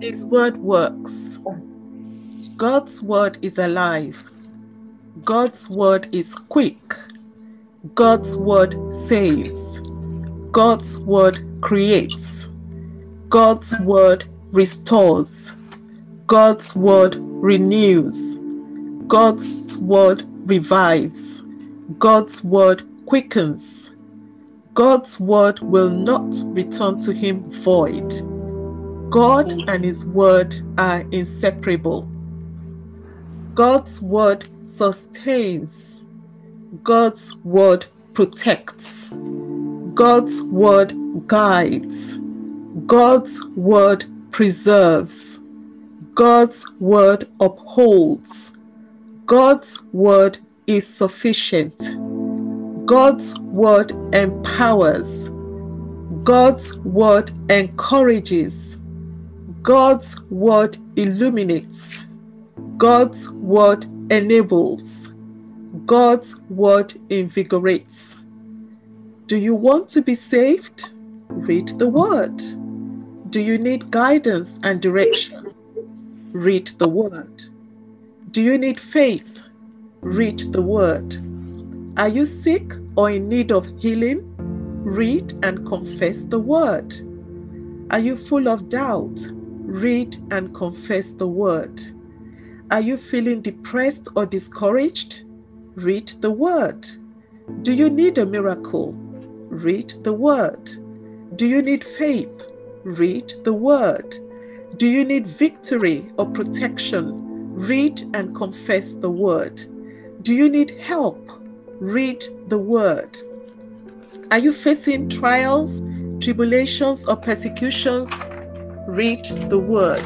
His word works. God's word is alive. God's word is quick. God's word saves. God's word creates. God's word restores. God's word renews. God's word revives. God's word quickens. God's word will not return to him void. God and his word are inseparable. God's word sustains. God's word protects. God's word guides. God's word preserves. God's word upholds. God's word is sufficient. God's word empowers. God's word encourages. God's word illuminates. God's word enables. God's word invigorates. Do you want to be saved? Read the word. Do you need guidance and direction? Read the word. Do you need faith? Read the word. Are you sick or in need of healing? Read and confess the word. Are you full of doubt? Read and confess the word. Are you feeling depressed or discouraged? Read the word. Do you need a miracle? Read the word. Do you need faith? Read the word. Do you need victory or protection? Read and confess the word. Do you need help? Read the word. Are you facing trials, tribulations, or persecutions? Read the word.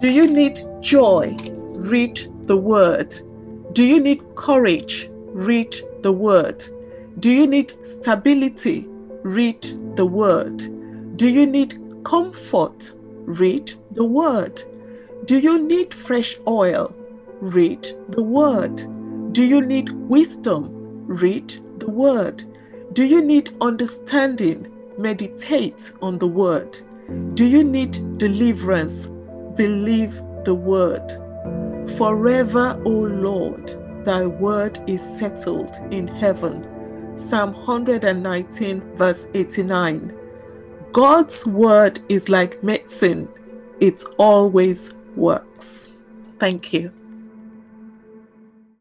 Do you need joy? Read the word. Do you need courage? Read the word. Do you need stability? Read the word. Do you need comfort? Read the word. Do you need fresh oil? Read the word. Do you need wisdom? Read the word. Do you need understanding? Meditate on the word. Do you need deliverance? Believe the word. Forever, O Lord, thy word is settled in heaven. Psalm 119, verse 89. God's word is like medicine, it always works. Thank you.